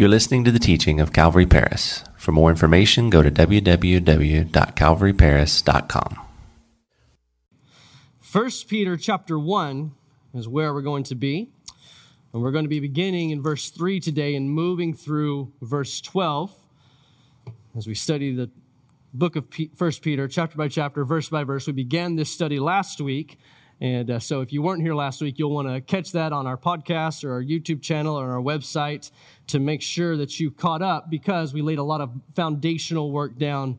You're listening to the teaching of Calvary Paris. For more information, go to www.calvaryparis.com. 1 Peter chapter 1 is where we're going to be. And we're going to be beginning in verse 3 today and moving through verse 12 as we study the book of 1 Peter, chapter by chapter, verse by verse. We began this study last week and uh, so if you weren't here last week, you'll want to catch that on our podcast or our YouTube channel or our website to make sure that you caught up because we laid a lot of foundational work down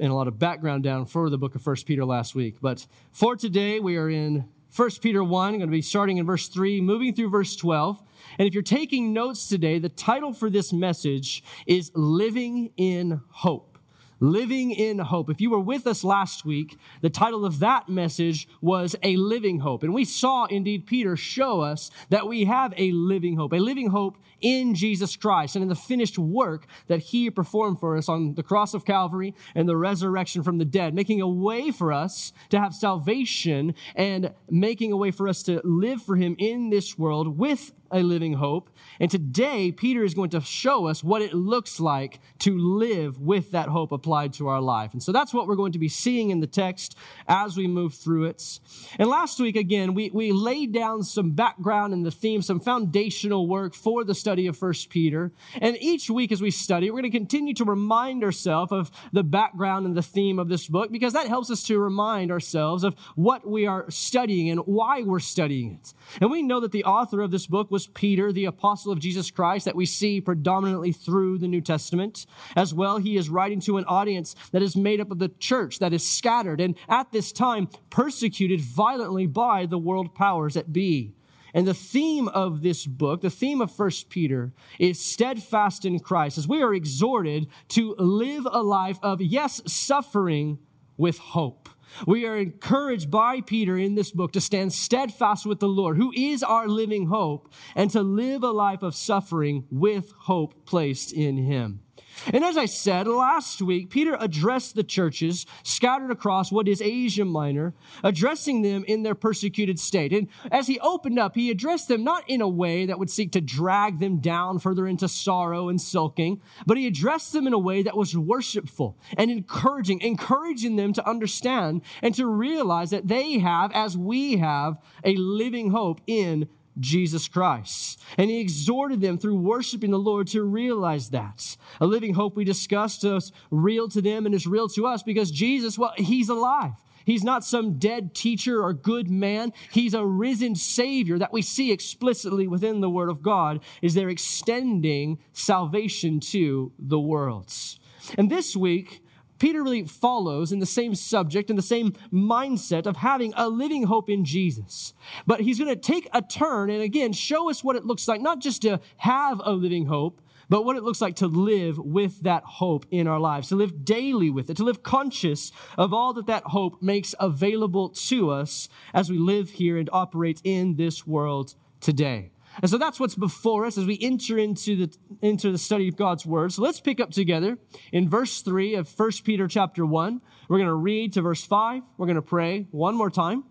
and a lot of background down for the book of First Peter last week. But for today, we are in First Peter 1, I'm going to be starting in verse 3, moving through verse 12. And if you're taking notes today, the title for this message is Living in Hope. Living in Hope. If you were with us last week, the title of that message was A Living Hope. And we saw indeed Peter show us that we have a living hope, a living hope in Jesus Christ and in the finished work that he performed for us on the cross of Calvary and the resurrection from the dead, making a way for us to have salvation and making a way for us to live for him in this world with a living hope. And today, Peter is going to show us what it looks like to live with that hope applied to our life. And so that's what we're going to be seeing in the text as we move through it. And last week, again, we, we laid down some background in the theme, some foundational work for the study of First Peter. And each week as we study, we're going to continue to remind ourselves of the background and the theme of this book because that helps us to remind ourselves of what we are studying and why we're studying it. And we know that the author of this book was Peter, the apostle of Jesus Christ, that we see predominantly through the New Testament. As well, he is writing to an audience that is made up of the church that is scattered and at this time persecuted violently by the world powers at be. And the theme of this book, the theme of First Peter, is steadfast in Christ, as we are exhorted to live a life of, yes, suffering with hope. We are encouraged by Peter in this book to stand steadfast with the Lord, who is our living hope, and to live a life of suffering with hope placed in him. And as I said last week, Peter addressed the churches scattered across what is Asia Minor, addressing them in their persecuted state. And as he opened up, he addressed them not in a way that would seek to drag them down further into sorrow and sulking, but he addressed them in a way that was worshipful and encouraging, encouraging them to understand and to realize that they have, as we have, a living hope in Jesus Christ. And he exhorted them through worshiping the Lord to realize that. A living hope we discussed is real to them and is real to us because Jesus, well, he's alive. He's not some dead teacher or good man. He's a risen Savior that we see explicitly within the Word of God is they're extending salvation to the worlds. And this week, Peter really follows in the same subject and the same mindset of having a living hope in Jesus. But he's going to take a turn and again show us what it looks like, not just to have a living hope, but what it looks like to live with that hope in our lives, to live daily with it, to live conscious of all that that hope makes available to us as we live here and operate in this world today. And so that's what's before us as we enter into the, into the study of God's word. So let's pick up together in verse 3 of 1 Peter chapter 1. We're going to read to verse 5. We're going to pray one more time,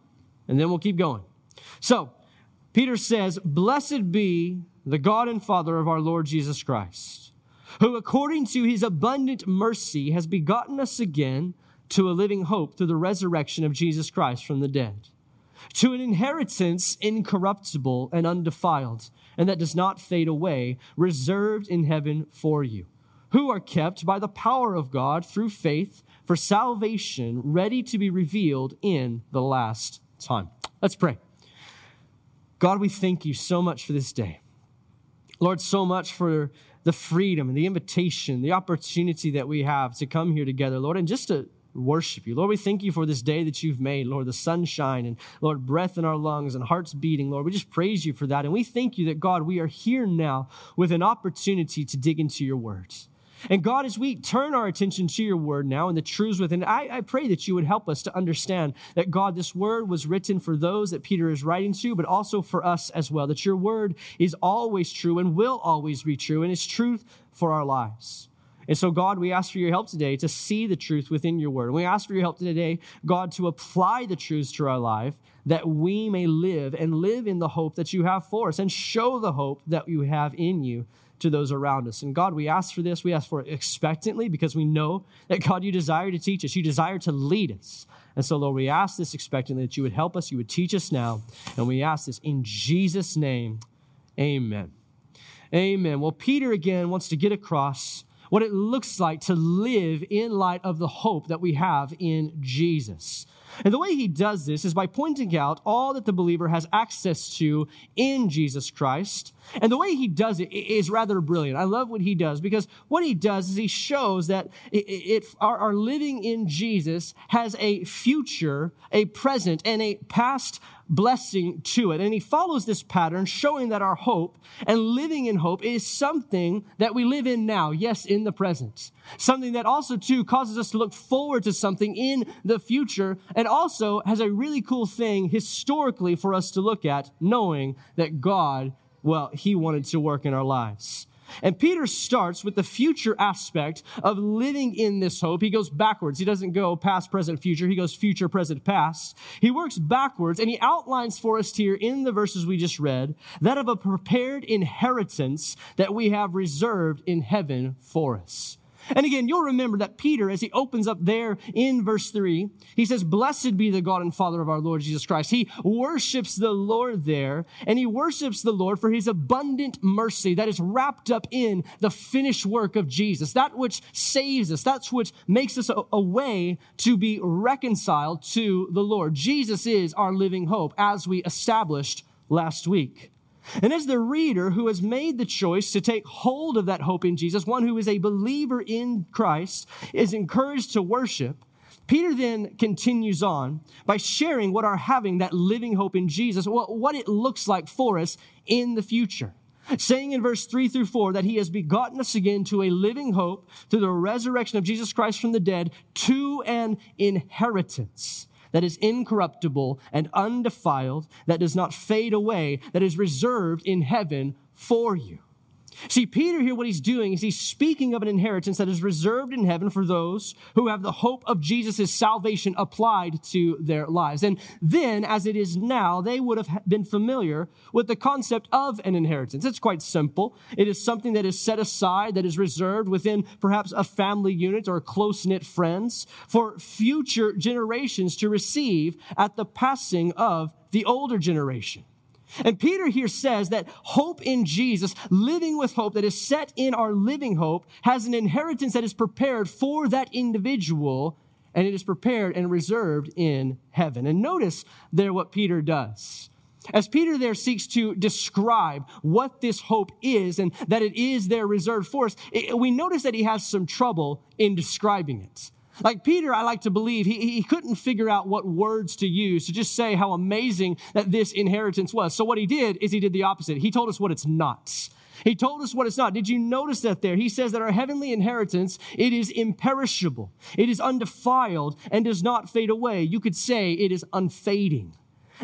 and then we'll keep going. So, Peter says, Blessed be the God and Father of our Lord Jesus Christ, who according to his abundant mercy has begotten us again to a living hope through the resurrection of Jesus Christ from the dead to an inheritance incorruptible and undefiled, and that does not fade away, reserved in heaven for you, who are kept by the power of God through faith for salvation, ready to be revealed in the last time. Let's pray. God, we thank you so much for this day. Lord, so much for the freedom and the invitation, the opportunity that we have to come here together, Lord, and just to worship you. Lord, we thank you for this day that you've made, Lord, the sunshine and Lord, breath in our lungs and hearts beating. Lord, we just praise you for that. And we thank you that, God, we are here now with an opportunity to dig into your words. And God, as we turn our attention to your word now and the truths within, I, I pray that you would help us to understand that, God, this word was written for those that Peter is writing to, but also for us as well, that your word is always true and will always be true, and it's truth for our lives. And so, God, we ask for your help today to see the truth within your word. We ask for your help today, God, to apply the truths to our life that we may live and live in the hope that you have for us and show the hope that you have in you to those around us. And God, we ask for this. We ask for it expectantly because we know that, God, you desire to teach us, you desire to lead us. And so, Lord, we ask this expectantly that you would help us, you would teach us now. And we ask this in Jesus' name. Amen. Amen. Well, Peter again wants to get across what it looks like to live in light of the hope that we have in Jesus. And the way he does this is by pointing out all that the believer has access to in Jesus Christ. And the way he does it is rather brilliant. I love what he does because what he does is he shows that it, it our, our living in Jesus has a future, a present, and a past blessing to it. And he follows this pattern, showing that our hope and living in hope is something that we live in now, yes, in the present. Something that also, too, causes us to look forward to something in the future, and also has a really cool thing historically for us to look at, knowing that God, well, He wanted to work in our lives. And Peter starts with the future aspect of living in this hope. He goes backwards. He doesn't go past, present, future. He goes future, present, past. He works backwards and he outlines for us here in the verses we just read that of a prepared inheritance that we have reserved in heaven for us. And again, you'll remember that Peter, as he opens up there in verse 3, he says, Blessed be the God and Father of our Lord Jesus Christ. He worships the Lord there, and he worships the Lord for his abundant mercy that is wrapped up in the finished work of Jesus, that which saves us, that's which makes us a, a way to be reconciled to the Lord. Jesus is our living hope, as we established last week. And as the reader who has made the choice to take hold of that hope in Jesus, one who is a believer in Christ, is encouraged to worship, Peter then continues on by sharing what our having that living hope in Jesus, what, it looks like for us in the future. Saying in verse 3 through 4 that he has begotten us again to a living hope through the resurrection of Jesus Christ from the dead to an inheritance that is incorruptible and undefiled, that does not fade away, that is reserved in heaven for you. See, Peter here, what he's doing is he's speaking of an inheritance that is reserved in heaven for those who have the hope of Jesus' salvation applied to their lives. And then, as it is now, they would have been familiar with the concept of an inheritance. It's quite simple. It is something that is set aside, that is reserved within perhaps a family unit or close knit friends for future generations to receive at the passing of the older generation. And Peter here says that hope in Jesus, living with hope that is set in our living hope, has an inheritance that is prepared for that individual, and it is prepared and reserved in heaven. And notice there what Peter does. As Peter there seeks to describe what this hope is and that it is there reserved for us, we notice that he has some trouble in describing it. Like Peter, I like to believe, he, he couldn't figure out what words to use to just say how amazing that this inheritance was. So what he did is he did the opposite. He told us what it's not. He told us what it's not. Did you notice that there? He says that our heavenly inheritance, it is imperishable. It is undefiled and does not fade away. You could say it is unfading.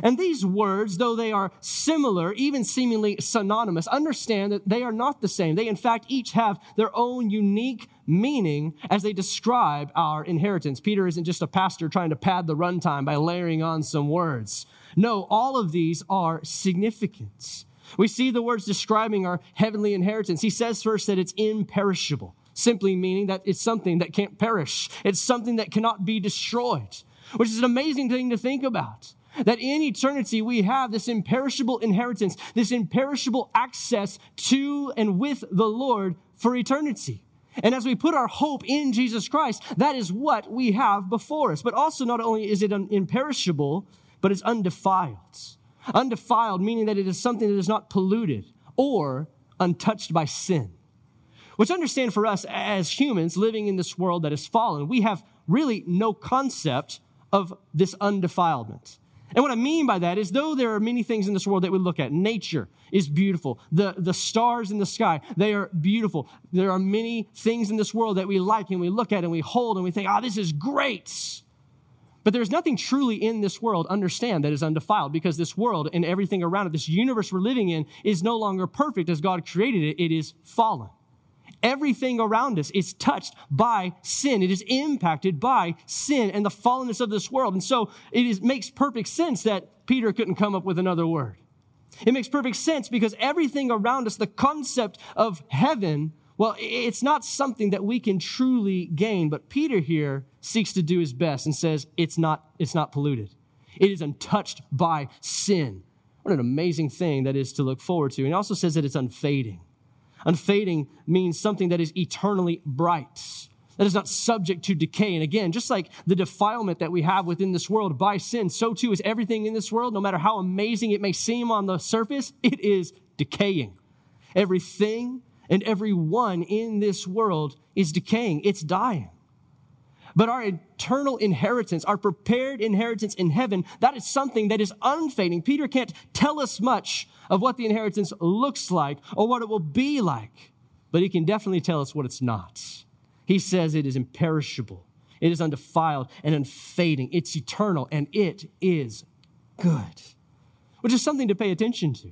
And these words, though they are similar, even seemingly synonymous, understand that they are not the same. They, in fact, each have their own unique meaning as they describe our inheritance. Peter isn't just a pastor trying to pad the runtime by layering on some words. No, all of these are significant. We see the words describing our heavenly inheritance. He says first that it's imperishable, simply meaning that it's something that can't perish, it's something that cannot be destroyed, which is an amazing thing to think about. That in eternity we have this imperishable inheritance, this imperishable access to and with the Lord for eternity. And as we put our hope in Jesus Christ, that is what we have before us. But also, not only is it imperishable, but it's undefiled. Undefiled, meaning that it is something that is not polluted or untouched by sin. Which understand for us as humans living in this world that is fallen, we have really no concept of this undefilement. And what I mean by that is, though there are many things in this world that we look at, nature is beautiful. The, the stars in the sky, they are beautiful. There are many things in this world that we like and we look at and we hold and we think, ah, oh, this is great. But there's nothing truly in this world, understand, that is undefiled because this world and everything around it, this universe we're living in, is no longer perfect as God created it. It is fallen. Everything around us is touched by sin. It is impacted by sin and the fallenness of this world. And so it is, makes perfect sense that Peter couldn't come up with another word. It makes perfect sense because everything around us, the concept of heaven, well, it's not something that we can truly gain. But Peter here seeks to do his best and says it's not, it's not polluted. It is untouched by sin. What an amazing thing that is to look forward to. And he also says that it's unfading. Unfading means something that is eternally bright, that is not subject to decay. And again, just like the defilement that we have within this world by sin, so too is everything in this world, no matter how amazing it may seem on the surface, it is decaying. Everything and everyone in this world is decaying, it's dying. But our eternal inheritance, our prepared inheritance in heaven, that is something that is unfading. Peter can't tell us much of what the inheritance looks like or what it will be like, but he can definitely tell us what it's not. He says it is imperishable, it is undefiled and unfading, it's eternal, and it is good, which is something to pay attention to.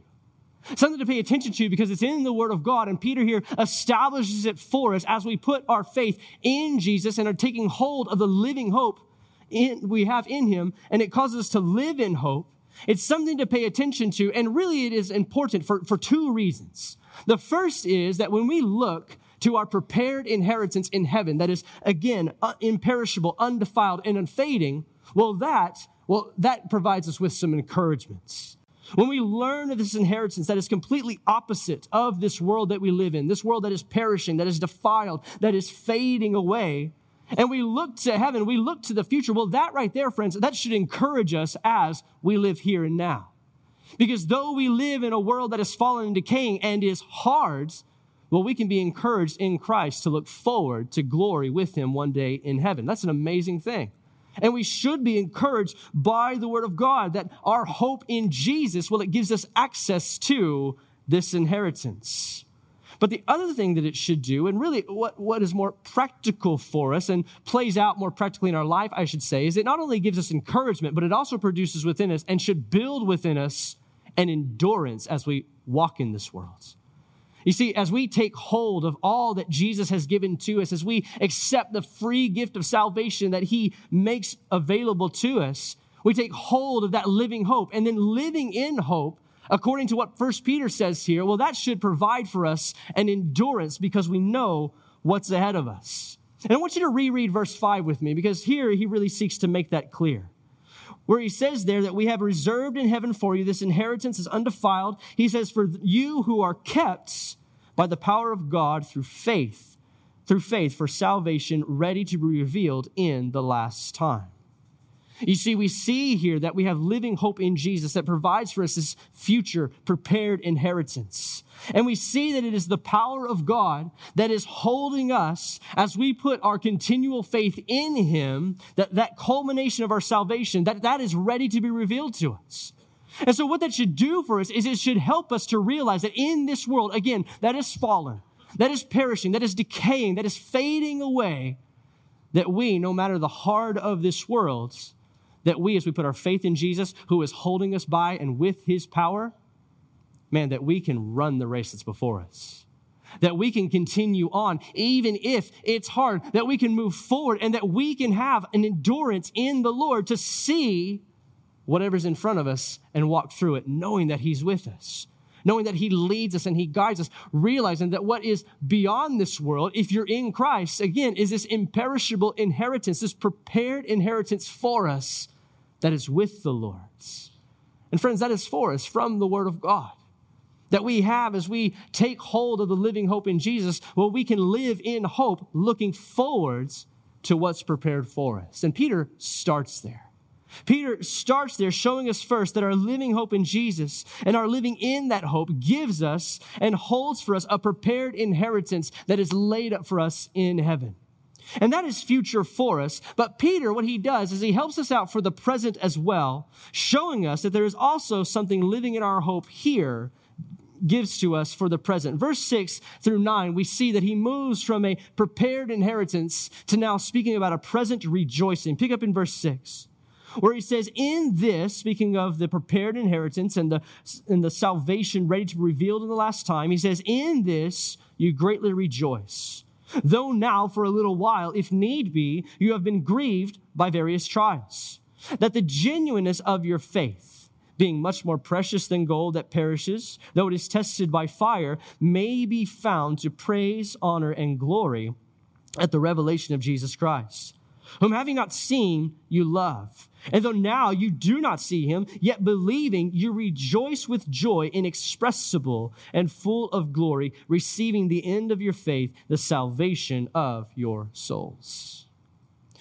Something to pay attention to because it's in the Word of God. And Peter here establishes it for us as we put our faith in Jesus and are taking hold of the living hope in, we have in Him. And it causes us to live in hope. It's something to pay attention to. And really, it is important for, for two reasons. The first is that when we look to our prepared inheritance in heaven, that is, again, uh, imperishable, undefiled, and unfading, well, that, well, that provides us with some encouragements. When we learn of this inheritance that is completely opposite of this world that we live in, this world that is perishing, that is defiled, that is fading away, and we look to heaven, we look to the future, well, that right there, friends, that should encourage us as we live here and now. Because though we live in a world that is fallen and decaying and is hard, well, we can be encouraged in Christ to look forward to glory with Him one day in heaven. That's an amazing thing. And we should be encouraged by the word of God that our hope in Jesus, well, it gives us access to this inheritance. But the other thing that it should do, and really what, what is more practical for us and plays out more practically in our life, I should say, is it not only gives us encouragement, but it also produces within us and should build within us an endurance as we walk in this world. You see, as we take hold of all that Jesus has given to us, as we accept the free gift of salvation that he makes available to us, we take hold of that living hope. And then living in hope according to what first peter says here well that should provide for us an endurance because we know what's ahead of us. And i want you to reread verse 5 with me because here he really seeks to make that clear where he says there that we have reserved in heaven for you this inheritance is undefiled. He says, For you who are kept by the power of God through faith, through faith for salvation ready to be revealed in the last time. You see, we see here that we have living hope in Jesus that provides for us this future prepared inheritance. And we see that it is the power of God that is holding us as we put our continual faith in Him, that, that culmination of our salvation, that, that is ready to be revealed to us. And so, what that should do for us is it should help us to realize that in this world, again, that is fallen, that is perishing, that is decaying, that is fading away, that we, no matter the hard of this world, that we, as we put our faith in Jesus, who is holding us by and with his power, man, that we can run the race that's before us. That we can continue on, even if it's hard, that we can move forward and that we can have an endurance in the Lord to see whatever's in front of us and walk through it, knowing that He's with us, knowing that He leads us and He guides us, realizing that what is beyond this world, if you're in Christ, again, is this imperishable inheritance, this prepared inheritance for us that is with the Lord's. And friends, that is for us from the Word of God. That we have as we take hold of the living hope in Jesus, well, we can live in hope looking forwards to what's prepared for us. And Peter starts there. Peter starts there showing us first that our living hope in Jesus and our living in that hope gives us and holds for us a prepared inheritance that is laid up for us in heaven. And that is future for us. But Peter, what he does is he helps us out for the present as well, showing us that there is also something living in our hope here gives to us for the present. Verse 6 through 9, we see that he moves from a prepared inheritance to now speaking about a present rejoicing. Pick up in verse 6 where he says, In this, speaking of the prepared inheritance and the, and the salvation ready to be revealed in the last time, he says, In this you greatly rejoice. Though now, for a little while, if need be, you have been grieved by various trials, that the genuineness of your faith, being much more precious than gold that perishes, though it is tested by fire, may be found to praise, honor, and glory at the revelation of Jesus Christ, whom having not seen, you love. And though now you do not see him, yet believing, you rejoice with joy inexpressible and full of glory, receiving the end of your faith, the salvation of your souls.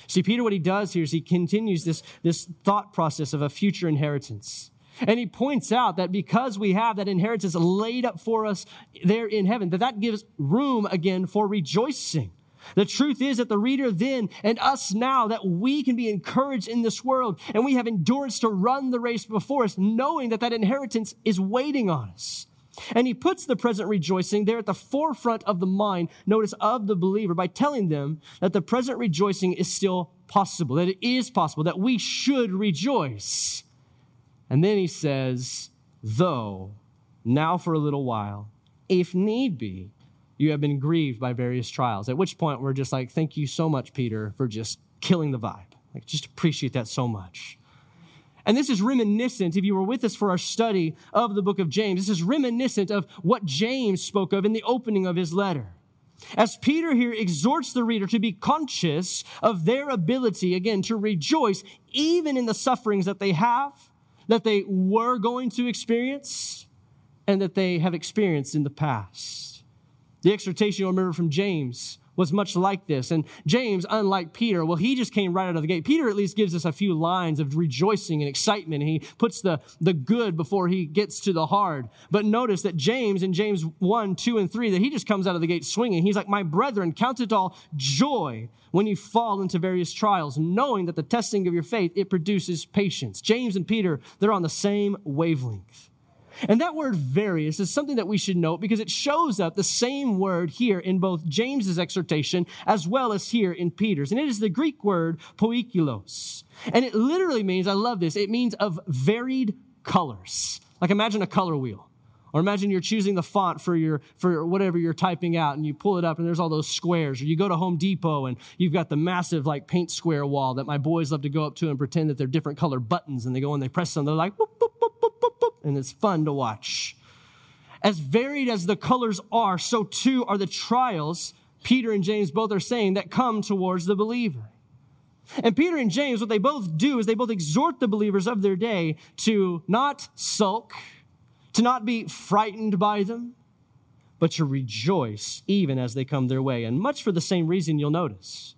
See, Peter, what he does here is he continues this, this thought process of a future inheritance. And he points out that because we have that inheritance laid up for us there in heaven, that that gives room again for rejoicing. The truth is that the reader then and us now that we can be encouraged in this world and we have endurance to run the race before us, knowing that that inheritance is waiting on us. And he puts the present rejoicing there at the forefront of the mind, notice, of the believer by telling them that the present rejoicing is still possible, that it is possible, that we should rejoice. And then he says, though, now for a little while, if need be, you have been grieved by various trials. At which point we're just like, thank you so much, Peter, for just killing the vibe. Like, just appreciate that so much. And this is reminiscent, if you were with us for our study of the book of James, this is reminiscent of what James spoke of in the opening of his letter. As Peter here exhorts the reader to be conscious of their ability, again, to rejoice even in the sufferings that they have, that they were going to experience, and that they have experienced in the past. The exhortation you'll remember from James was much like this. And James, unlike Peter, well, he just came right out of the gate. Peter at least gives us a few lines of rejoicing and excitement. He puts the, the good before he gets to the hard. But notice that James in James 1, 2, and 3, that he just comes out of the gate swinging. He's like, My brethren, count it all joy when you fall into various trials, knowing that the testing of your faith, it produces patience. James and Peter, they're on the same wavelength. And that word various is something that we should note because it shows up the same word here in both James's exhortation as well as here in Peter's. And it is the Greek word poikilos. And it literally means, I love this, it means of varied colors. Like imagine a color wheel. Or imagine you're choosing the font for your for whatever you're typing out and you pull it up and there's all those squares. Or you go to Home Depot and you've got the massive like paint square wall that my boys love to go up to and pretend that they're different color buttons and they go and they press them. They're like boop, boop, boop, boop, boop, boop, and it's fun to watch. As varied as the colors are, so too are the trials, Peter and James both are saying, that come towards the believer. And Peter and James, what they both do is they both exhort the believers of their day to not sulk, to not be frightened by them, but to rejoice even as they come their way. And much for the same reason you'll notice.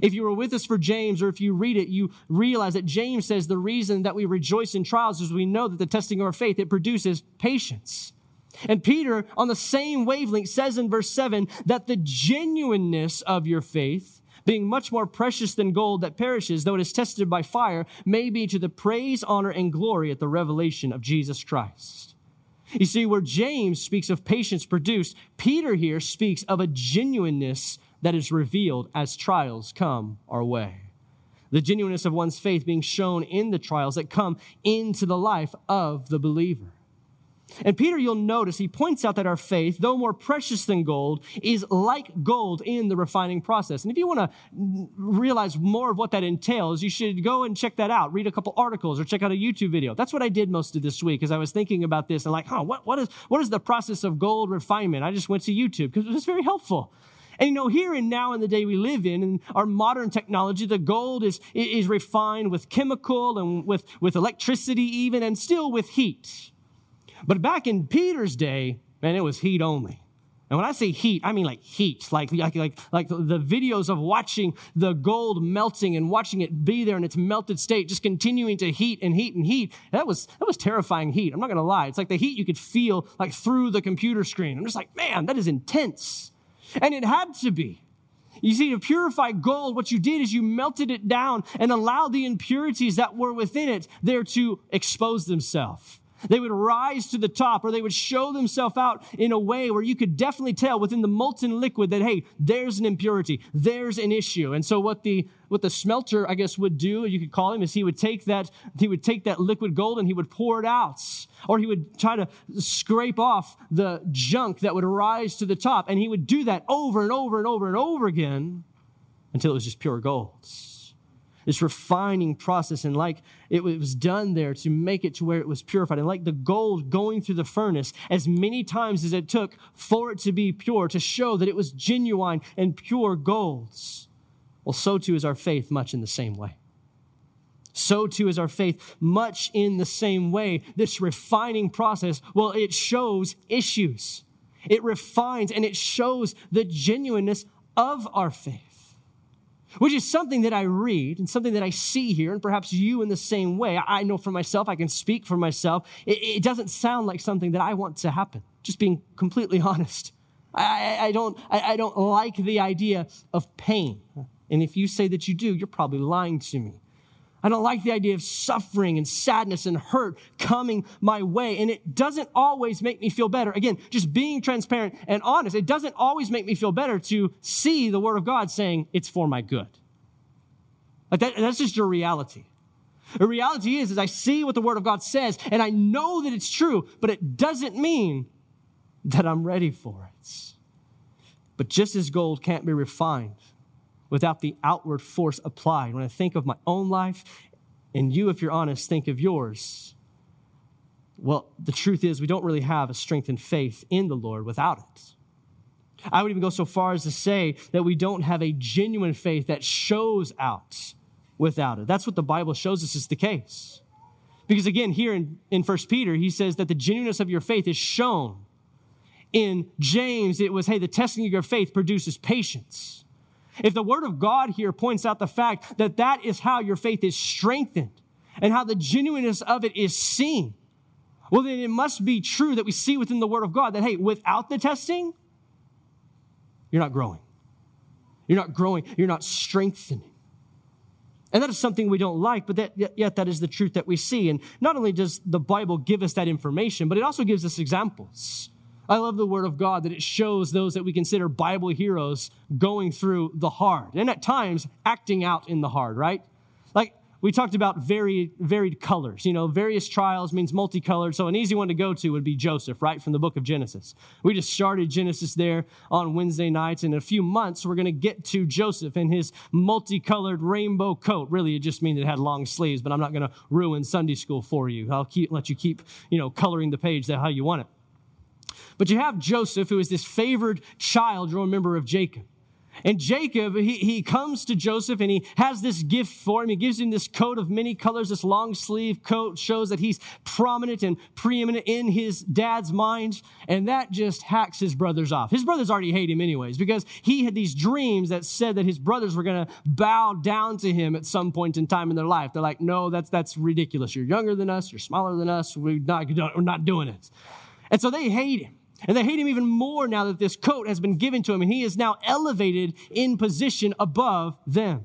If you were with us for James, or if you read it, you realize that James says the reason that we rejoice in trials is we know that the testing of our faith, it produces patience. And Peter, on the same wavelength, says in verse 7 that the genuineness of your faith, being much more precious than gold that perishes, though it is tested by fire, may be to the praise, honor, and glory at the revelation of Jesus Christ. You see, where James speaks of patience produced, Peter here speaks of a genuineness that is revealed as trials come our way. The genuineness of one's faith being shown in the trials that come into the life of the believer. And Peter, you'll notice, he points out that our faith, though more precious than gold, is like gold in the refining process. And if you want to realize more of what that entails, you should go and check that out. Read a couple articles or check out a YouTube video. That's what I did most of this week as I was thinking about this and like, huh, what, what, is, what is the process of gold refinement? I just went to YouTube because it was very helpful. And you know, here and now in the day we live in, in our modern technology, the gold is, is refined with chemical and with, with electricity even, and still with heat. But back in Peter's day, man, it was heat only. And when I say heat, I mean like heat, like, like, like, like the videos of watching the gold melting and watching it be there in its melted state, just continuing to heat and heat and heat. That was, that was terrifying heat. I'm not going to lie. It's like the heat you could feel like through the computer screen. I'm just like, man, that is intense. And it had to be. You see, to purify gold, what you did is you melted it down and allowed the impurities that were within it there to expose themselves They would rise to the top or they would show themselves out in a way where you could definitely tell within the molten liquid that, hey, there's an impurity, there's an issue. And so what the what the smelter, I guess, would do, you could call him, is he would take that, he would take that liquid gold and he would pour it out. Or he would try to scrape off the junk that would rise to the top. And he would do that over and over and over and over again until it was just pure gold this refining process. And like it was done there to make it to where it was purified. And like the gold going through the furnace as many times as it took for it to be pure, to show that it was genuine and pure golds. Well, so too is our faith much in the same way. So too is our faith much in the same way. This refining process, well, it shows issues. It refines and it shows the genuineness of our faith which is something that I read and something that I see here, and perhaps you in the same way. I know for myself, I can speak for myself. It, it doesn't sound like something that I want to happen, just being completely honest. I, I don't, I, I don't like the idea of pain. And if you say that you do, you're probably lying to me. I don't like the idea of suffering and sadness and hurt coming my way. And it doesn't always make me feel better. Again, just being transparent and honest, it doesn't always make me feel better to see the Word of God saying it's for my good. Like that, that's just your reality. The reality is, is I see what the Word of God says and I know that it's true, but it doesn't mean that I'm ready for it. But just as gold can't be refined without the outward force applied. When I think of my own life, and you, if you're honest, think of yours, well, the truth is, we don't really have a strengthened faith in the Lord without it. I would even go so far as to say that we don't have a genuine faith that shows out without it. That's what the Bible shows us is the case. Because again, here in, in 1 Peter, he says that the genuineness of your faith is shown. In James, it was, hey, the testing of your faith produces patience. If the Word of God here points out the fact that that is how your faith is strengthened and how the genuineness of it is seen, well, then it must be true that we see within the Word of God that, hey, without the testing, you're not growing. You're not growing. You're not strengthening. And that is something we don't like, but that, yet that is the truth that we see. And not only does the Bible give us that information, but it also gives us examples. I love the word of God that it shows those that we consider Bible heroes going through the hard and at times acting out in the hard, right? Like we talked about varied, varied colors. You know, various trials means multicolored. So an easy one to go to would be Joseph, right? From the book of Genesis. We just started Genesis there on Wednesday nights. And in a few months, we're going to get to Joseph and his multicolored rainbow coat. Really, it just means it had long sleeves, but I'm not going to ruin Sunday school for you. I'll keep, let you keep, you know, coloring the page the how you want it. But you have Joseph, who is this favored child, you'll remember, of Jacob. And Jacob, he, he comes to Joseph and he has this gift for him. He gives him this coat of many colors, this long sleeve coat, shows that he's prominent and preeminent in his dad's mind. And that just hacks his brothers off. His brothers already hate him, anyways, because he had these dreams that said that his brothers were going to bow down to him at some point in time in their life. They're like, no, that's, that's ridiculous. You're younger than us, you're smaller than us, we're not, we're not doing it. And so they hate him. And they hate him even more now that this coat has been given to him and he is now elevated in position above them.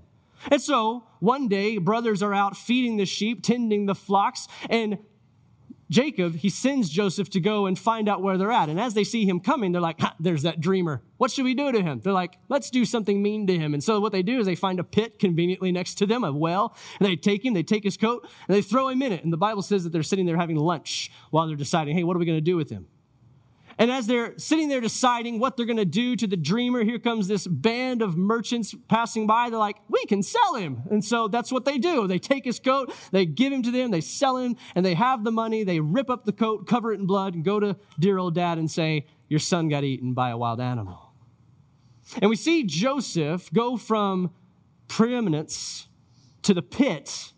And so one day, brothers are out feeding the sheep, tending the flocks, and Jacob, he sends Joseph to go and find out where they're at. And as they see him coming, they're like, there's that dreamer. What should we do to him? They're like, let's do something mean to him. And so what they do is they find a pit conveniently next to them, a well, and they take him, they take his coat, and they throw him in it. And the Bible says that they're sitting there having lunch while they're deciding, hey, what are we going to do with him? And as they're sitting there deciding what they're going to do to the dreamer, here comes this band of merchants passing by. They're like, we can sell him. And so that's what they do. They take his coat, they give him to them, they sell him, and they have the money. They rip up the coat, cover it in blood, and go to dear old dad and say, Your son got eaten by a wild animal. And we see Joseph go from preeminence to the pit,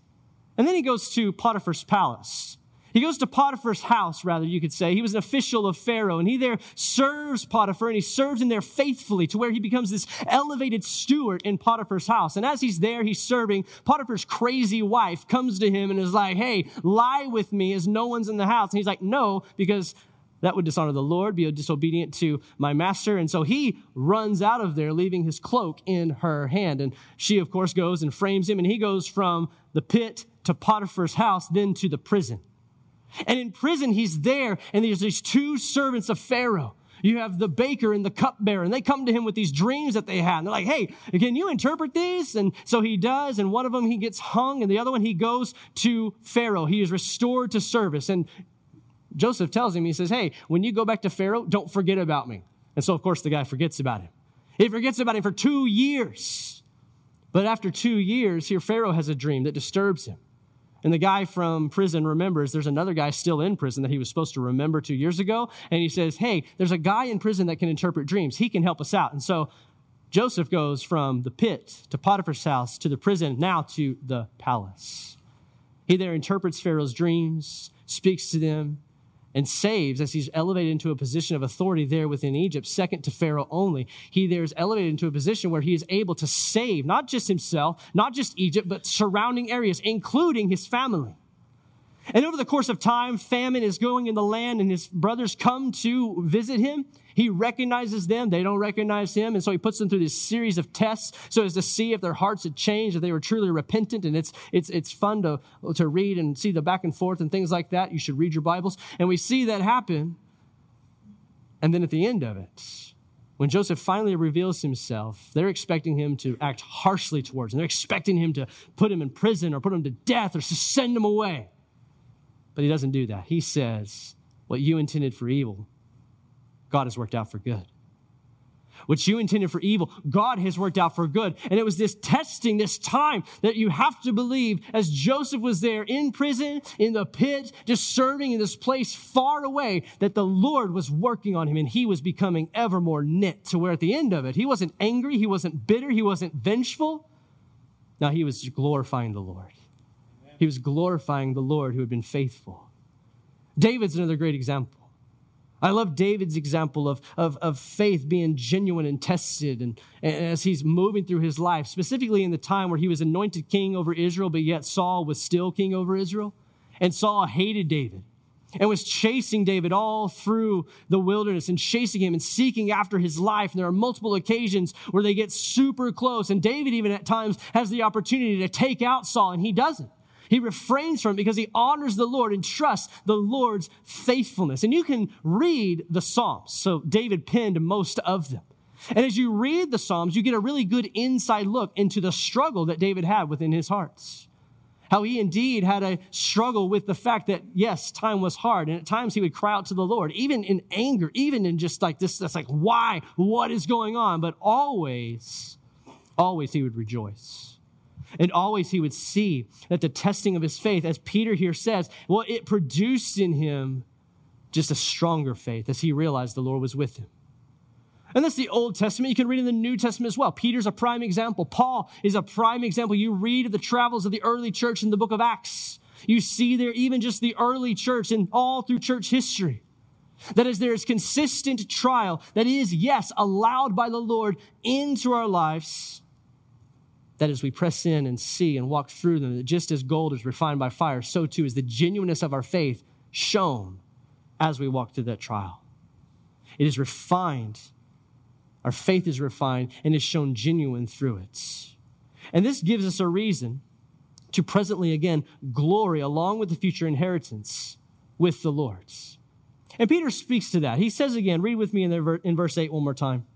and then he goes to Potiphar's palace. He goes to Potiphar's house, rather, you could say. He was an official of Pharaoh, and he there serves Potiphar, and he serves in there faithfully to where he becomes this elevated steward in Potiphar's house. And as he's there, he's serving, Potiphar's crazy wife comes to him and is like, Hey, lie with me as no one's in the house. And he's like, No, because that would dishonor the Lord, be disobedient to my master. And so he runs out of there, leaving his cloak in her hand. And she, of course, goes and frames him, and he goes from the pit to Potiphar's house, then to the prison. And in prison, he's there, and there's these two servants of Pharaoh. You have the baker and the cupbearer, and they come to him with these dreams that they had. And they're like, hey, can you interpret these? And so he does, and one of them he gets hung, and the other one he goes to Pharaoh. He is restored to service. And Joseph tells him, he says, hey, when you go back to Pharaoh, don't forget about me. And so, of course, the guy forgets about him. He forgets about him for two years. But after two years, here Pharaoh has a dream that disturbs him. And the guy from prison remembers there's another guy still in prison that he was supposed to remember two years ago. And he says, Hey, there's a guy in prison that can interpret dreams. He can help us out. And so Joseph goes from the pit to Potiphar's house to the prison, now to the palace. He there interprets Pharaoh's dreams, speaks to them, and saves as he's elevated into a position of authority there within Egypt, second to Pharaoh only. He there is elevated into a position where he is able to save not just himself, not just Egypt, but surrounding areas, including his family. And over the course of time, famine is going in the land, and his brothers come to visit him. He recognizes them, they don't recognize him, and so he puts them through this series of tests so as to see if their hearts had changed, if they were truly repentant. And it's it's it's fun to, to read and see the back and forth and things like that. You should read your Bibles. And we see that happen. And then at the end of it, when Joseph finally reveals himself, they're expecting him to act harshly towards him. They're expecting him to put him in prison or put him to death or to send him away. But he doesn't do that. He says, What you intended for evil, God has worked out for good. What you intended for evil, God has worked out for good. And it was this testing, this time that you have to believe as Joseph was there in prison, in the pit, just serving in this place far away, that the Lord was working on him and he was becoming ever more knit to where at the end of it, he wasn't angry, he wasn't bitter, he wasn't vengeful. Now he was glorifying the Lord. He was glorifying the Lord who had been faithful. David's another great example. I love David's example of, of, of faith being genuine and tested and, and, as he's moving through his life, specifically in the time where he was anointed king over Israel, but yet Saul was still king over Israel. And Saul hated David and was chasing David all through the wilderness and chasing him and seeking after his life. And there are multiple occasions where they get super close. And David, even at times, has the opportunity to take out Saul, and he doesn't. He refrains from it because he honors the Lord and trusts the Lord's faithfulness. And you can read the Psalms. So David penned most of them. And as you read the Psalms, you get a really good inside look into the struggle that David had within his hearts. How he indeed had a struggle with the fact that, yes, time was hard. And at times he would cry out to the Lord, even in anger, even in just like this, that's like, why? What is going on? But always, always he would rejoice. And always he would see that the testing of his faith, as Peter here says, well, it produced in him just a stronger faith as he realized the Lord was with him. And that's the Old Testament. You can read in the New Testament as well. Peter's a prime example. Paul is a prime example. You read of the travels of the early church in the book of Acts. You see there even just the early church and all through church history. That is, there is consistent trial that is, yes, allowed by the Lord into our lives that as we press in and see and walk through them, that just as gold is refined by fire, so too is the genuineness of our faith shown as we walk through that trial. It is refined. Our faith is refined and is shown genuine through it. And this gives us a reason to presently again glory along with the future inheritance with the Lord's. And Peter speaks to that. He says again, read with me in, in verse 8 one more time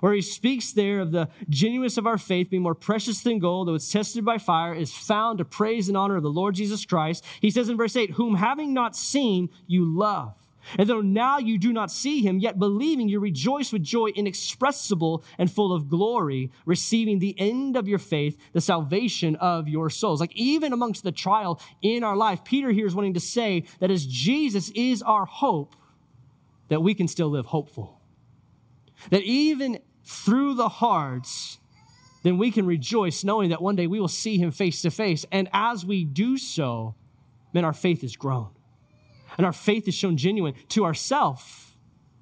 where he speaks there of the genuineness of our faith being more precious than gold, though it's tested by fire, is found to praise and honor of the Lord Jesus Christ. He says in verse 8, Whom having not seen, you love. And though now you do not see him, yet believing you rejoice with joy inexpressible and full of glory, receiving the end of your faith, the salvation of your souls. Like even amongst the trial in our life, Peter here is wanting to say that as Jesus is our hope, that we can still live hopeful. That even through the hearts, then we can rejoice knowing that one day we will see him face to face. And as we do so, then our faith is grown. And our faith is shown genuine to ourselves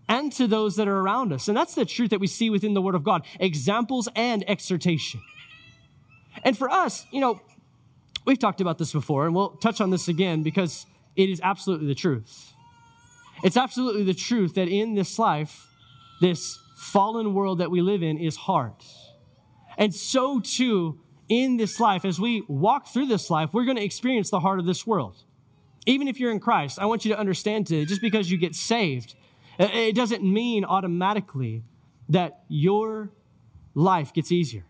and to those that are around us. And that's the truth that we see within the Word of God examples and exhortation. And for us, you know, we've talked about this before, and we'll touch on this again because it is absolutely the truth. It's absolutely the truth that in this life, this fallen world that we live in is hard. And so too, in this life, as we walk through this life, we're going to experience the heart of this world. Even if you're in Christ, I want you to understand today, just because you get saved, it doesn't mean automatically that your life gets easier.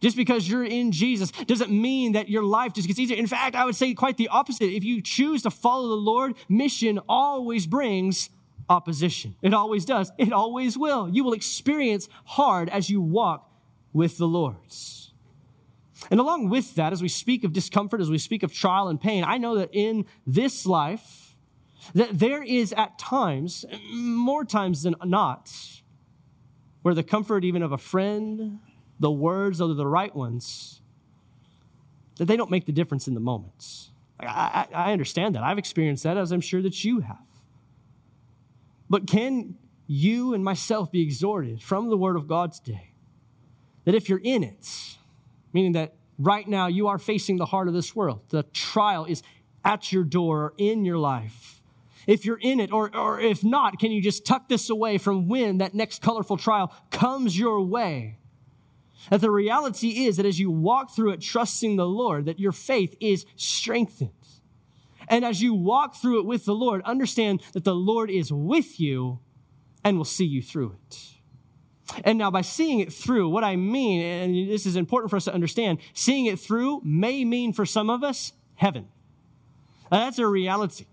Just because you're in Jesus doesn't mean that your life just gets easier. In fact, I would say quite the opposite. If you choose to follow the Lord, mission always brings opposition. It always does. It always will. You will experience hard as you walk with the Lord. And along with that, as we speak of discomfort, as we speak of trial and pain, I know that in this life, that there is at times, more times than not, where the comfort even of a friend, the words, are the right ones, that they don't make the difference in the moments. I, I, I understand that. I've experienced that, as I'm sure that you have. But can you and myself be exhorted from the Word of God today that if you're in it, meaning that right now you are facing the heart of this world, the trial is at your door or in your life. If you're in it, or, or if not, can you just tuck this away from when that next colorful trial comes your way? That the reality is that as you walk through it trusting the Lord, that your faith is strengthened. And as you walk through it with the Lord, understand that the Lord is with you and will see you through it. And now, by seeing it through, what I mean, and this is important for us to understand, seeing it through may mean for some of us heaven. Now, that's a reality.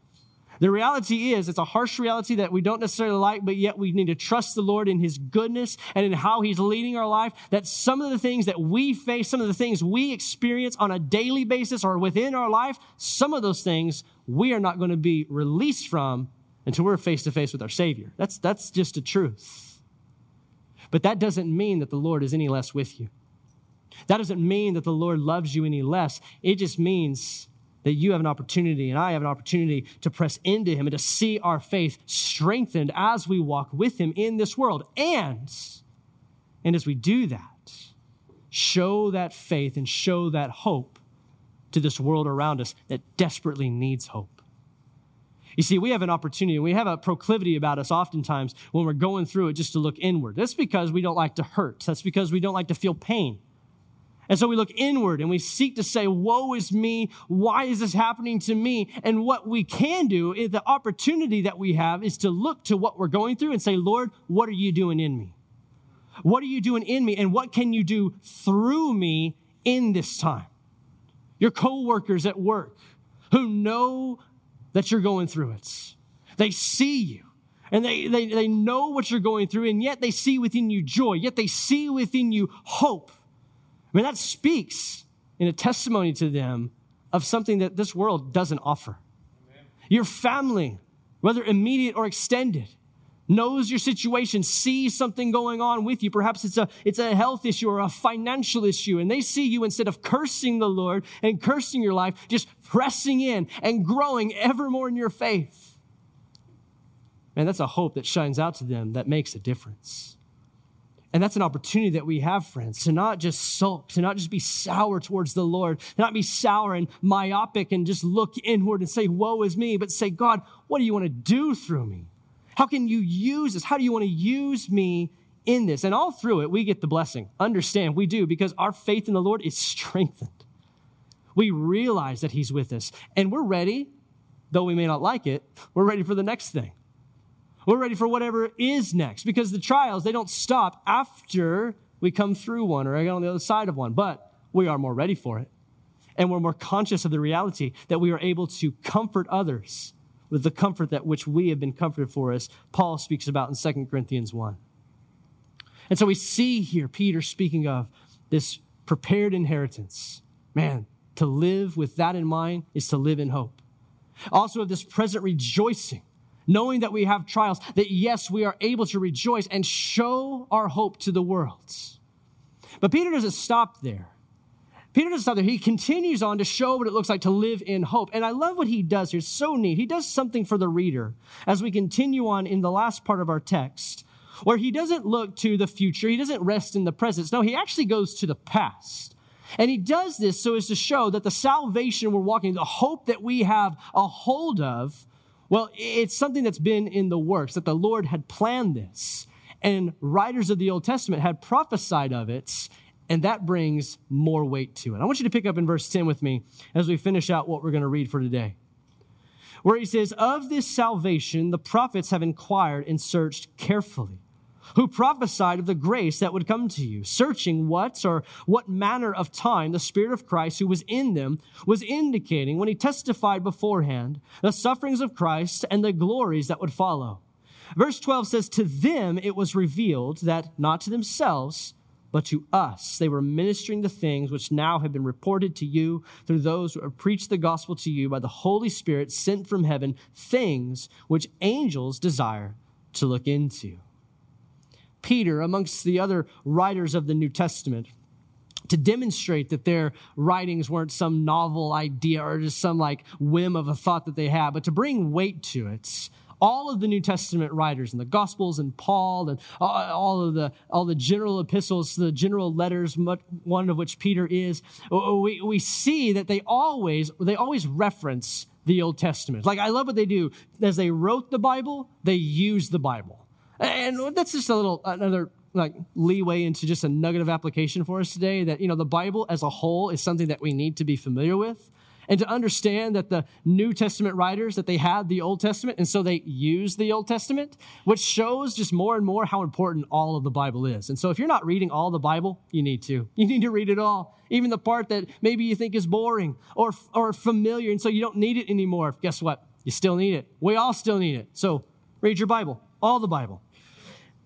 The reality is, it's a harsh reality that we don't necessarily like, but yet we need to trust the Lord in His goodness and in how He's leading our life. That some of the things that we face, some of the things we experience on a daily basis or within our life, some of those things we are not going to be released from until we're face to face with our Savior. That's, that's just a truth. But that doesn't mean that the Lord is any less with you. That doesn't mean that the Lord loves you any less. It just means that you have an opportunity and I have an opportunity to press into Him and to see our faith strengthened as we walk with Him in this world. And, and as we do that, show that faith and show that hope to this world around us that desperately needs hope. You see, we have an opportunity, we have a proclivity about us oftentimes when we're going through it just to look inward. That's because we don't like to hurt, that's because we don't like to feel pain. And so we look inward and we seek to say, Woe is me. Why is this happening to me? And what we can do is the opportunity that we have is to look to what we're going through and say, Lord, what are you doing in me? What are you doing in me? And what can you do through me in this time? Your coworkers at work who know that you're going through it, they see you and they, they, they know what you're going through, and yet they see within you joy, yet they see within you hope. I mean, that speaks in a testimony to them of something that this world doesn't offer. Amen. Your family, whether immediate or extended, knows your situation, sees something going on with you. Perhaps it's a, it's a health issue or a financial issue, and they see you instead of cursing the Lord and cursing your life, just pressing in and growing ever more in your faith. Man, that's a hope that shines out to them that makes a difference. And that's an opportunity that we have, friends, to not just sulk, to not just be sour towards the Lord, to not be sour and myopic and just look inward and say, Woe is me, but say, God, what do you want to do through me? How can you use this? How do you want to use me in this? And all through it, we get the blessing. Understand, we do, because our faith in the Lord is strengthened. We realize that He's with us, and we're ready, though we may not like it, we're ready for the next thing. We're ready for whatever is next because the trials, they don't stop after we come through one or get on the other side of one, but we are more ready for it. And we're more conscious of the reality that we are able to comfort others with the comfort that which we have been comforted for, as Paul speaks about in 2 Corinthians 1. And so we see here Peter speaking of this prepared inheritance. Man, to live with that in mind is to live in hope. Also, of this present rejoicing knowing that we have trials, that yes, we are able to rejoice and show our hope to the world. But Peter doesn't stop there. Peter doesn't stop there. He continues on to show what it looks like to live in hope. And I love what he does here. It's so neat. He does something for the reader as we continue on in the last part of our text, where he doesn't look to the future. He doesn't rest in the present. No, he actually goes to the past. And he does this so as to show that the salvation we're walking, the hope that we have a hold of, well, it's something that's been in the works, that the Lord had planned this. And writers of the Old Testament had prophesied of it, and that brings more weight to it. I want you to pick up in verse 10 with me as we finish out what we're going to read for today. where he says, Of this salvation the prophets have inquired and searched carefully, who prophesied of the grace that would come to you, searching what or what manner of time the Spirit of Christ who was in them was indicating when he testified beforehand the sufferings of Christ and the glories that would follow. Verse 12 says, To them it was revealed that not to themselves, but to us. They were ministering the things which now have been reported to you through those who have preached the gospel to you by the Holy Spirit sent from heaven, things which angels desire to look into. Peter, amongst the other writers of the New Testament, to demonstrate that their writings weren't some novel idea or just some like whim of a thought that they had, but to bring weight to it, all of the New Testament writers and the Gospels and Paul and all of the all the general epistles, the general letters, one of which Peter is, we, we see that they always they always reference the Old Testament. Like I love what they do. As they wrote the Bible, they use the Bible, and that's just a little another like leeway into just a nugget of application for us today that you know the bible as a whole is something that we need to be familiar with and to understand that the New Testament writers that they had the Old Testament and so they used the Old Testament, which shows just more and more how important all of the Bible is. And so if you're not reading all the Bible, you need to. You need to read it all, even the part that maybe you think is boring or or familiar and so you don't need it anymore. Guess what? You still need it. We all still need it. So read your Bible, all the Bible.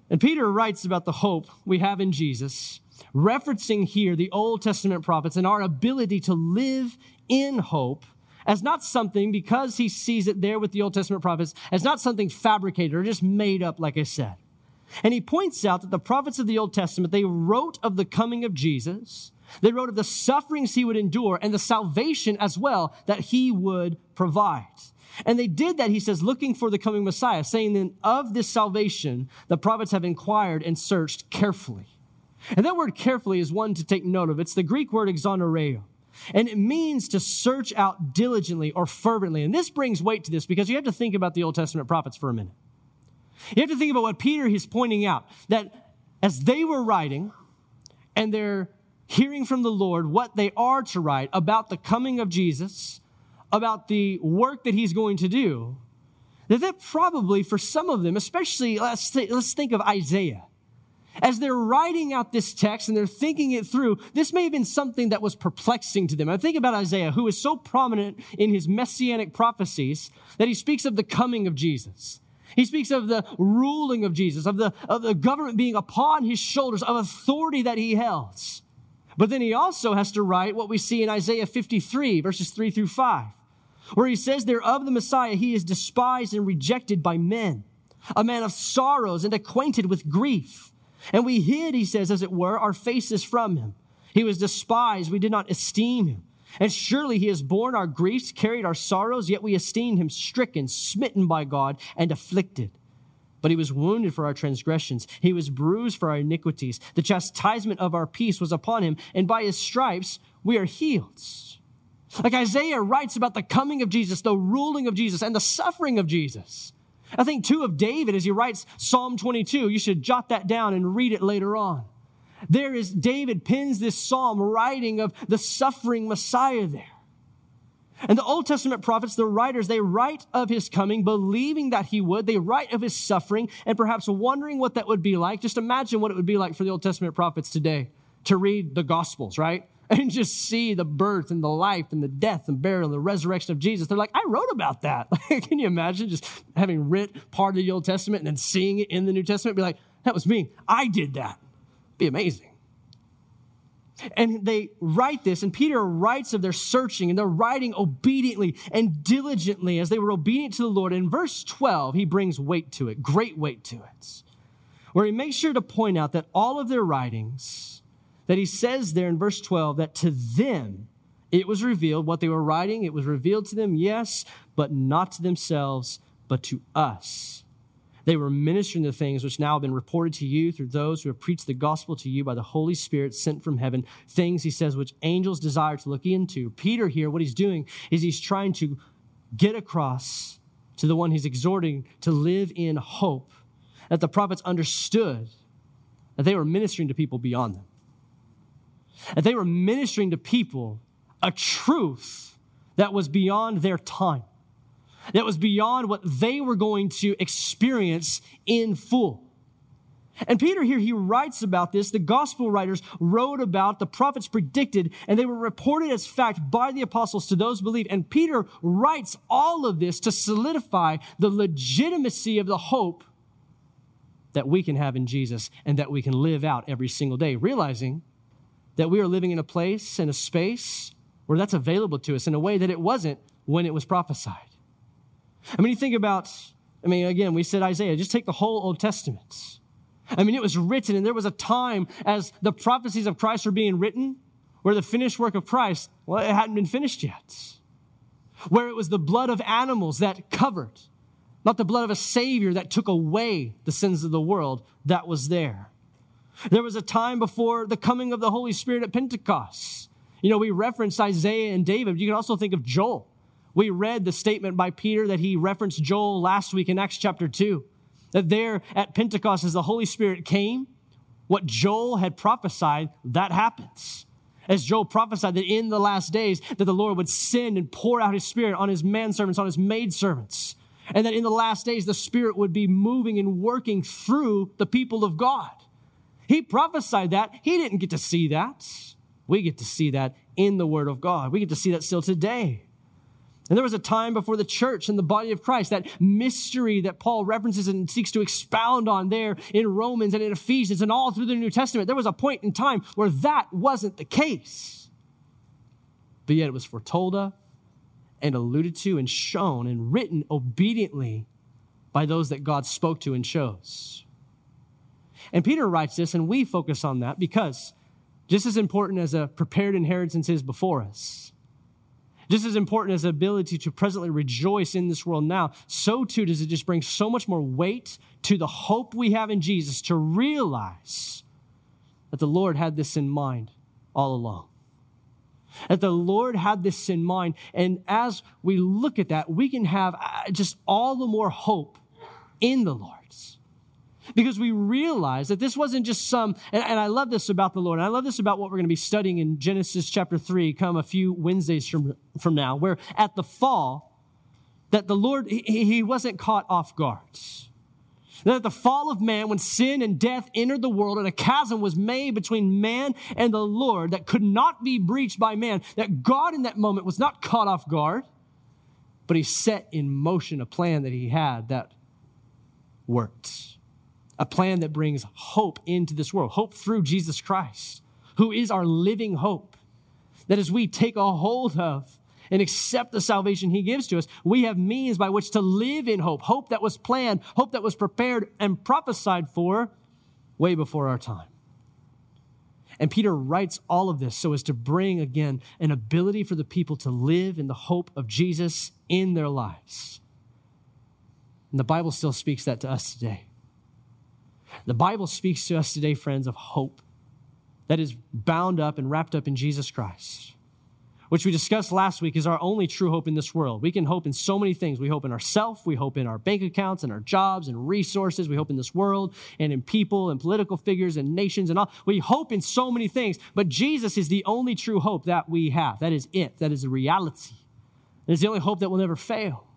And Peter writes about the hope we have in Jesus referencing here the Old Testament prophets and our ability to live in hope as not something, because he sees it there with the Old Testament prophets, as not something fabricated or just made up, like I said. And he points out that the prophets of the Old Testament, they wrote of the coming of Jesus. They wrote of the sufferings he would endure and the salvation as well that he would provide. And they did that, he says, looking for the coming Messiah, saying then of this salvation, the prophets have inquired and searched carefully. And that word carefully is one to take note of. It's the Greek word exonereo. And it means to search out diligently or fervently. And this brings weight to this because you have to think about the Old Testament prophets for a minute. You have to think about what Peter is pointing out that as they were writing and they're hearing from the Lord what they are to write about the coming of Jesus, about the work that he's going to do, that that probably for some of them, especially let's, let's think of Isaiah. As they're writing out this text and they're thinking it through, this may have been something that was perplexing to them. I think about Isaiah, who is so prominent in his messianic prophecies that he speaks of the coming of Jesus. He speaks of the ruling of Jesus, of the, of the government being upon his shoulders, of authority that he held. But then he also has to write what we see in Isaiah 53, verses 3 through 5, where he says there of the Messiah, he is despised and rejected by men, a man of sorrows and acquainted with grief. And we hid, he says, as it were, our faces from him. He was despised. We did not esteem him. And surely he has borne our griefs, carried our sorrows, yet we esteemed him stricken, smitten by God, and afflicted. But he was wounded for our transgressions. He was bruised for our iniquities. The chastisement of our peace was upon him, and by his stripes we are healed. Like Isaiah writes about the coming of Jesus, the ruling of Jesus, and the suffering of Jesus. I think too of David as he writes Psalm 22. You should jot that down and read it later on. There is David pins this psalm writing of the suffering Messiah there. And the Old Testament prophets, the writers, they write of his coming, believing that he would. They write of his suffering and perhaps wondering what that would be like. Just imagine what it would be like for the Old Testament prophets today to read the Gospels, right? And just see the birth and the life and the death and burial and the resurrection of Jesus. They're like, I wrote about that. Can you imagine just having writ part of the Old Testament and then seeing it in the New Testament? Be like, that was me. I did that. Be amazing. And they write this, and Peter writes of their searching, and they're writing obediently and diligently as they were obedient to the Lord. In verse 12, he brings weight to it, great weight to it, where he makes sure to point out that all of their writings, that he says there in verse 12 that to them it was revealed what they were writing, it was revealed to them, yes, but not to themselves, but to us. They were ministering the things which now have been reported to you through those who have preached the gospel to you by the Holy Spirit sent from heaven. Things, he says, which angels desire to look into. Peter here, what he's doing is he's trying to get across to the one he's exhorting to live in hope that the prophets understood that they were ministering to people beyond them. And they were ministering to people a truth that was beyond their time. that was beyond what they were going to experience in full. And Peter here, he writes about this. The gospel writers wrote about, the prophets predicted, and they were reported as fact by the apostles to those believe. And Peter writes all of this to solidify the legitimacy of the hope that we can have in Jesus and that we can live out every single day, realizing that we are living in a place and a space where that's available to us in a way that it wasn't when it was prophesied. I mean, you think about, I mean, again, we said Isaiah, just take the whole Old Testament. I mean, it was written, and there was a time as the prophecies of Christ were being written where the finished work of Christ, well, it hadn't been finished yet. Where it was the blood of animals that covered, not the blood of a Savior that took away the sins of the world that was there. There was a time before the coming of the Holy Spirit at Pentecost. You know, we referenced Isaiah and David. You can also think of Joel. We read the statement by Peter that he referenced Joel last week in Acts chapter 2 that there at Pentecost, as the Holy Spirit came, what Joel had prophesied, that happens. As Joel prophesied that in the last days that the Lord would send and pour out his spirit on his manservants, on his maidservants. And that in the last days the Spirit would be moving and working through the people of God. He prophesied that. He didn't get to see that. We get to see that in the Word of God. We get to see that still today. And there was a time before the church and the body of Christ, that mystery that Paul references and seeks to expound on there in Romans and in Ephesians and all through the New Testament. There was a point in time where that wasn't the case. But yet it was foretold of and alluded to and shown and written obediently by those that God spoke to and chose. And Peter writes this, and we focus on that because just as important as a prepared inheritance is before us, just as important as the ability to presently rejoice in this world now, so too does it just bring so much more weight to the hope we have in Jesus to realize that the Lord had this in mind all along. That the Lord had this in mind. And as we look at that, we can have uh, just all the more hope in the Lord because we realize that this wasn't just some, and, and, I love this about the Lord, I love this about what we're going to be studying in Genesis chapter 3 come a few Wednesdays from, from now, where at the fall, that the Lord, he, he wasn't caught off guard. That at the fall of man, when sin and death entered the world and a chasm was made between man and the Lord that could not be breached by man, that God in that moment was not caught off guard, but he set in motion a plan that he had that worked a plan that brings hope into this world, hope through Jesus Christ, who is our living hope. That as we take a hold of and accept the salvation he gives to us, we have means by which to live in hope, hope that was planned, hope that was prepared and prophesied for way before our time. And Peter writes all of this so as to bring again an ability for the people to live in the hope of Jesus in their lives. And the Bible still speaks that to us today. The Bible speaks to us today, friends, of hope that is bound up and wrapped up in Jesus Christ, which we discussed last week is our only true hope in this world. We can hope in so many things. We hope in ourselves, we hope in our bank accounts and our jobs and resources. We hope in this world and in people and political figures and nations and all. We hope in so many things, but Jesus is the only true hope that we have. That is it. That is the reality. It's the only hope that will never fail.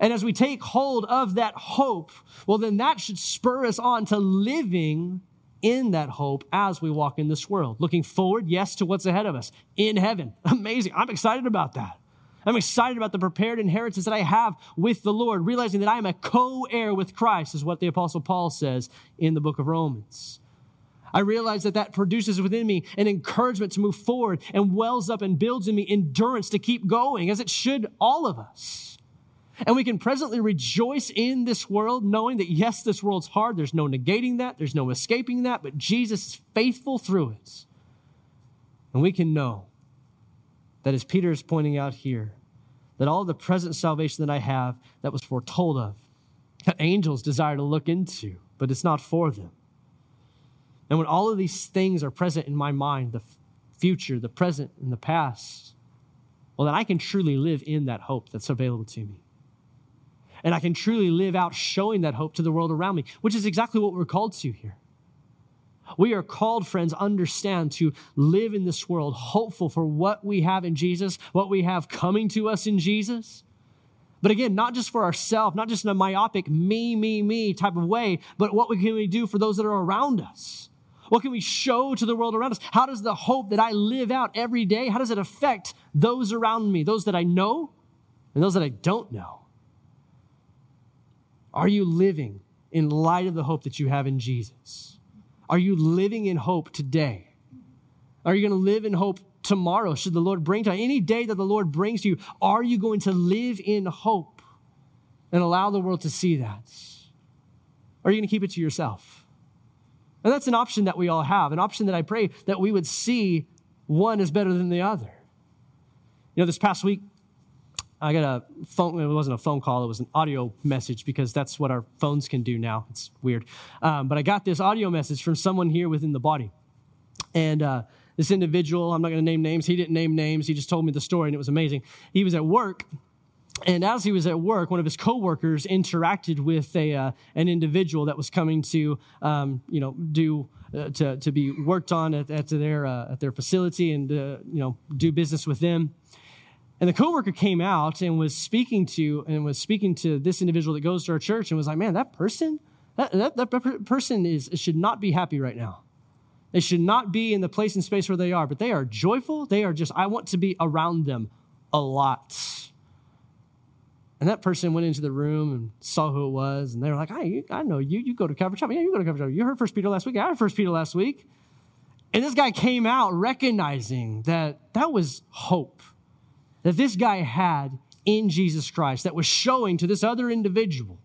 And as we take hold of that hope, well, then that should spur us on to living in that hope as we walk in this world. Looking forward, yes, to what's ahead of us in heaven. Amazing. I'm excited about that. I'm excited about the prepared inheritance that I have with the Lord, realizing that I am a co heir with Christ, is what the Apostle Paul says in the book of Romans. I realize that that produces within me an encouragement to move forward and wells up and builds in me endurance to keep going, as it should all of us. And we can presently rejoice in this world, knowing that yes, this world's hard. There's no negating that, there's no escaping that, but Jesus is faithful through it. And we can know that, as Peter is pointing out here, that all the present salvation that I have that was foretold of, that angels desire to look into, but it's not for them. And when all of these things are present in my mind, the future, the present, and the past, well, then I can truly live in that hope that's available to me and I can truly live out showing that hope to the world around me, which is exactly what we're called to here. We are called, friends, understand to live in this world hopeful for what we have in Jesus, what we have coming to us in Jesus. But again, not just for ourselves, not just in a myopic me, me, me type of way, but what can we do for those that are around us? What can we show to the world around us? How does the hope that I live out every day, how does it affect those around me, those that I know and those that I don't know? Are you living in light of the hope that you have in Jesus? Are you living in hope today? Are you going to live in hope tomorrow should the Lord bring to? Any day that the Lord brings to you, are you going to live in hope and allow the world to see that? Or are you going to keep it to yourself? And that's an option that we all have, an option that I pray that we would see one is better than the other. You know, this past week, I got a phone, it wasn't a phone call, it was an audio message because that's what our phones can do now. It's weird. Um, but I got this audio message from someone here within the body. And uh, this individual, I'm not going to name names, he didn't name names, he just told me the story and it was amazing. He was at work and as he was at work, one of his coworkers interacted with a, uh, an individual that was coming to, um, you know, do uh, to, to be worked on at, at their uh, at their facility and uh, you know do business with them. And the coworker came out and was speaking to and was speaking to this individual that goes to our church and was like, "Man, that person, that, that, that person is should not be happy right now. They should not be in the place and space where they are, but they are joyful. They are just. I want to be around them a lot." And that person went into the room and saw who it was, and they were like, "I, I know you. You go to Calvary Chapel. Yeah, you go to Calvary Chapel. You heard First Peter last week. I heard First Peter last week." And this guy came out recognizing that that was hope that this guy had in Jesus Christ that was showing to this other individual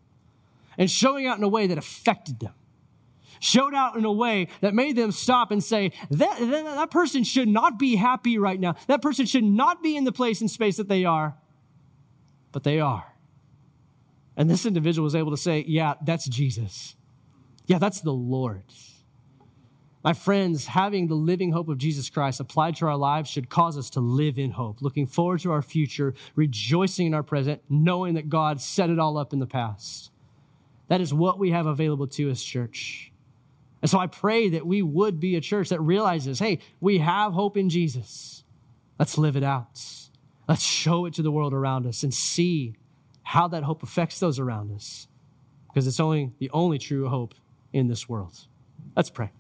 and showing out in a way that affected them. Showed out in a way that made them stop and say, that, that, that person should not be happy right now. That person should not be in the place and space that they are but they are. And this individual was able to say, Yeah, that's Jesus. Yeah, that's the Lord. My friends, having the living hope of Jesus Christ applied to our lives should cause us to live in hope, looking forward to our future, rejoicing in our present, knowing that God set it all up in the past. That is what we have available to us, church. And so I pray that we would be a church that realizes hey, we have hope in Jesus. Let's live it out. Let's show it to the world around us and see how that hope affects those around us because it's only the only true hope in this world. Let's pray.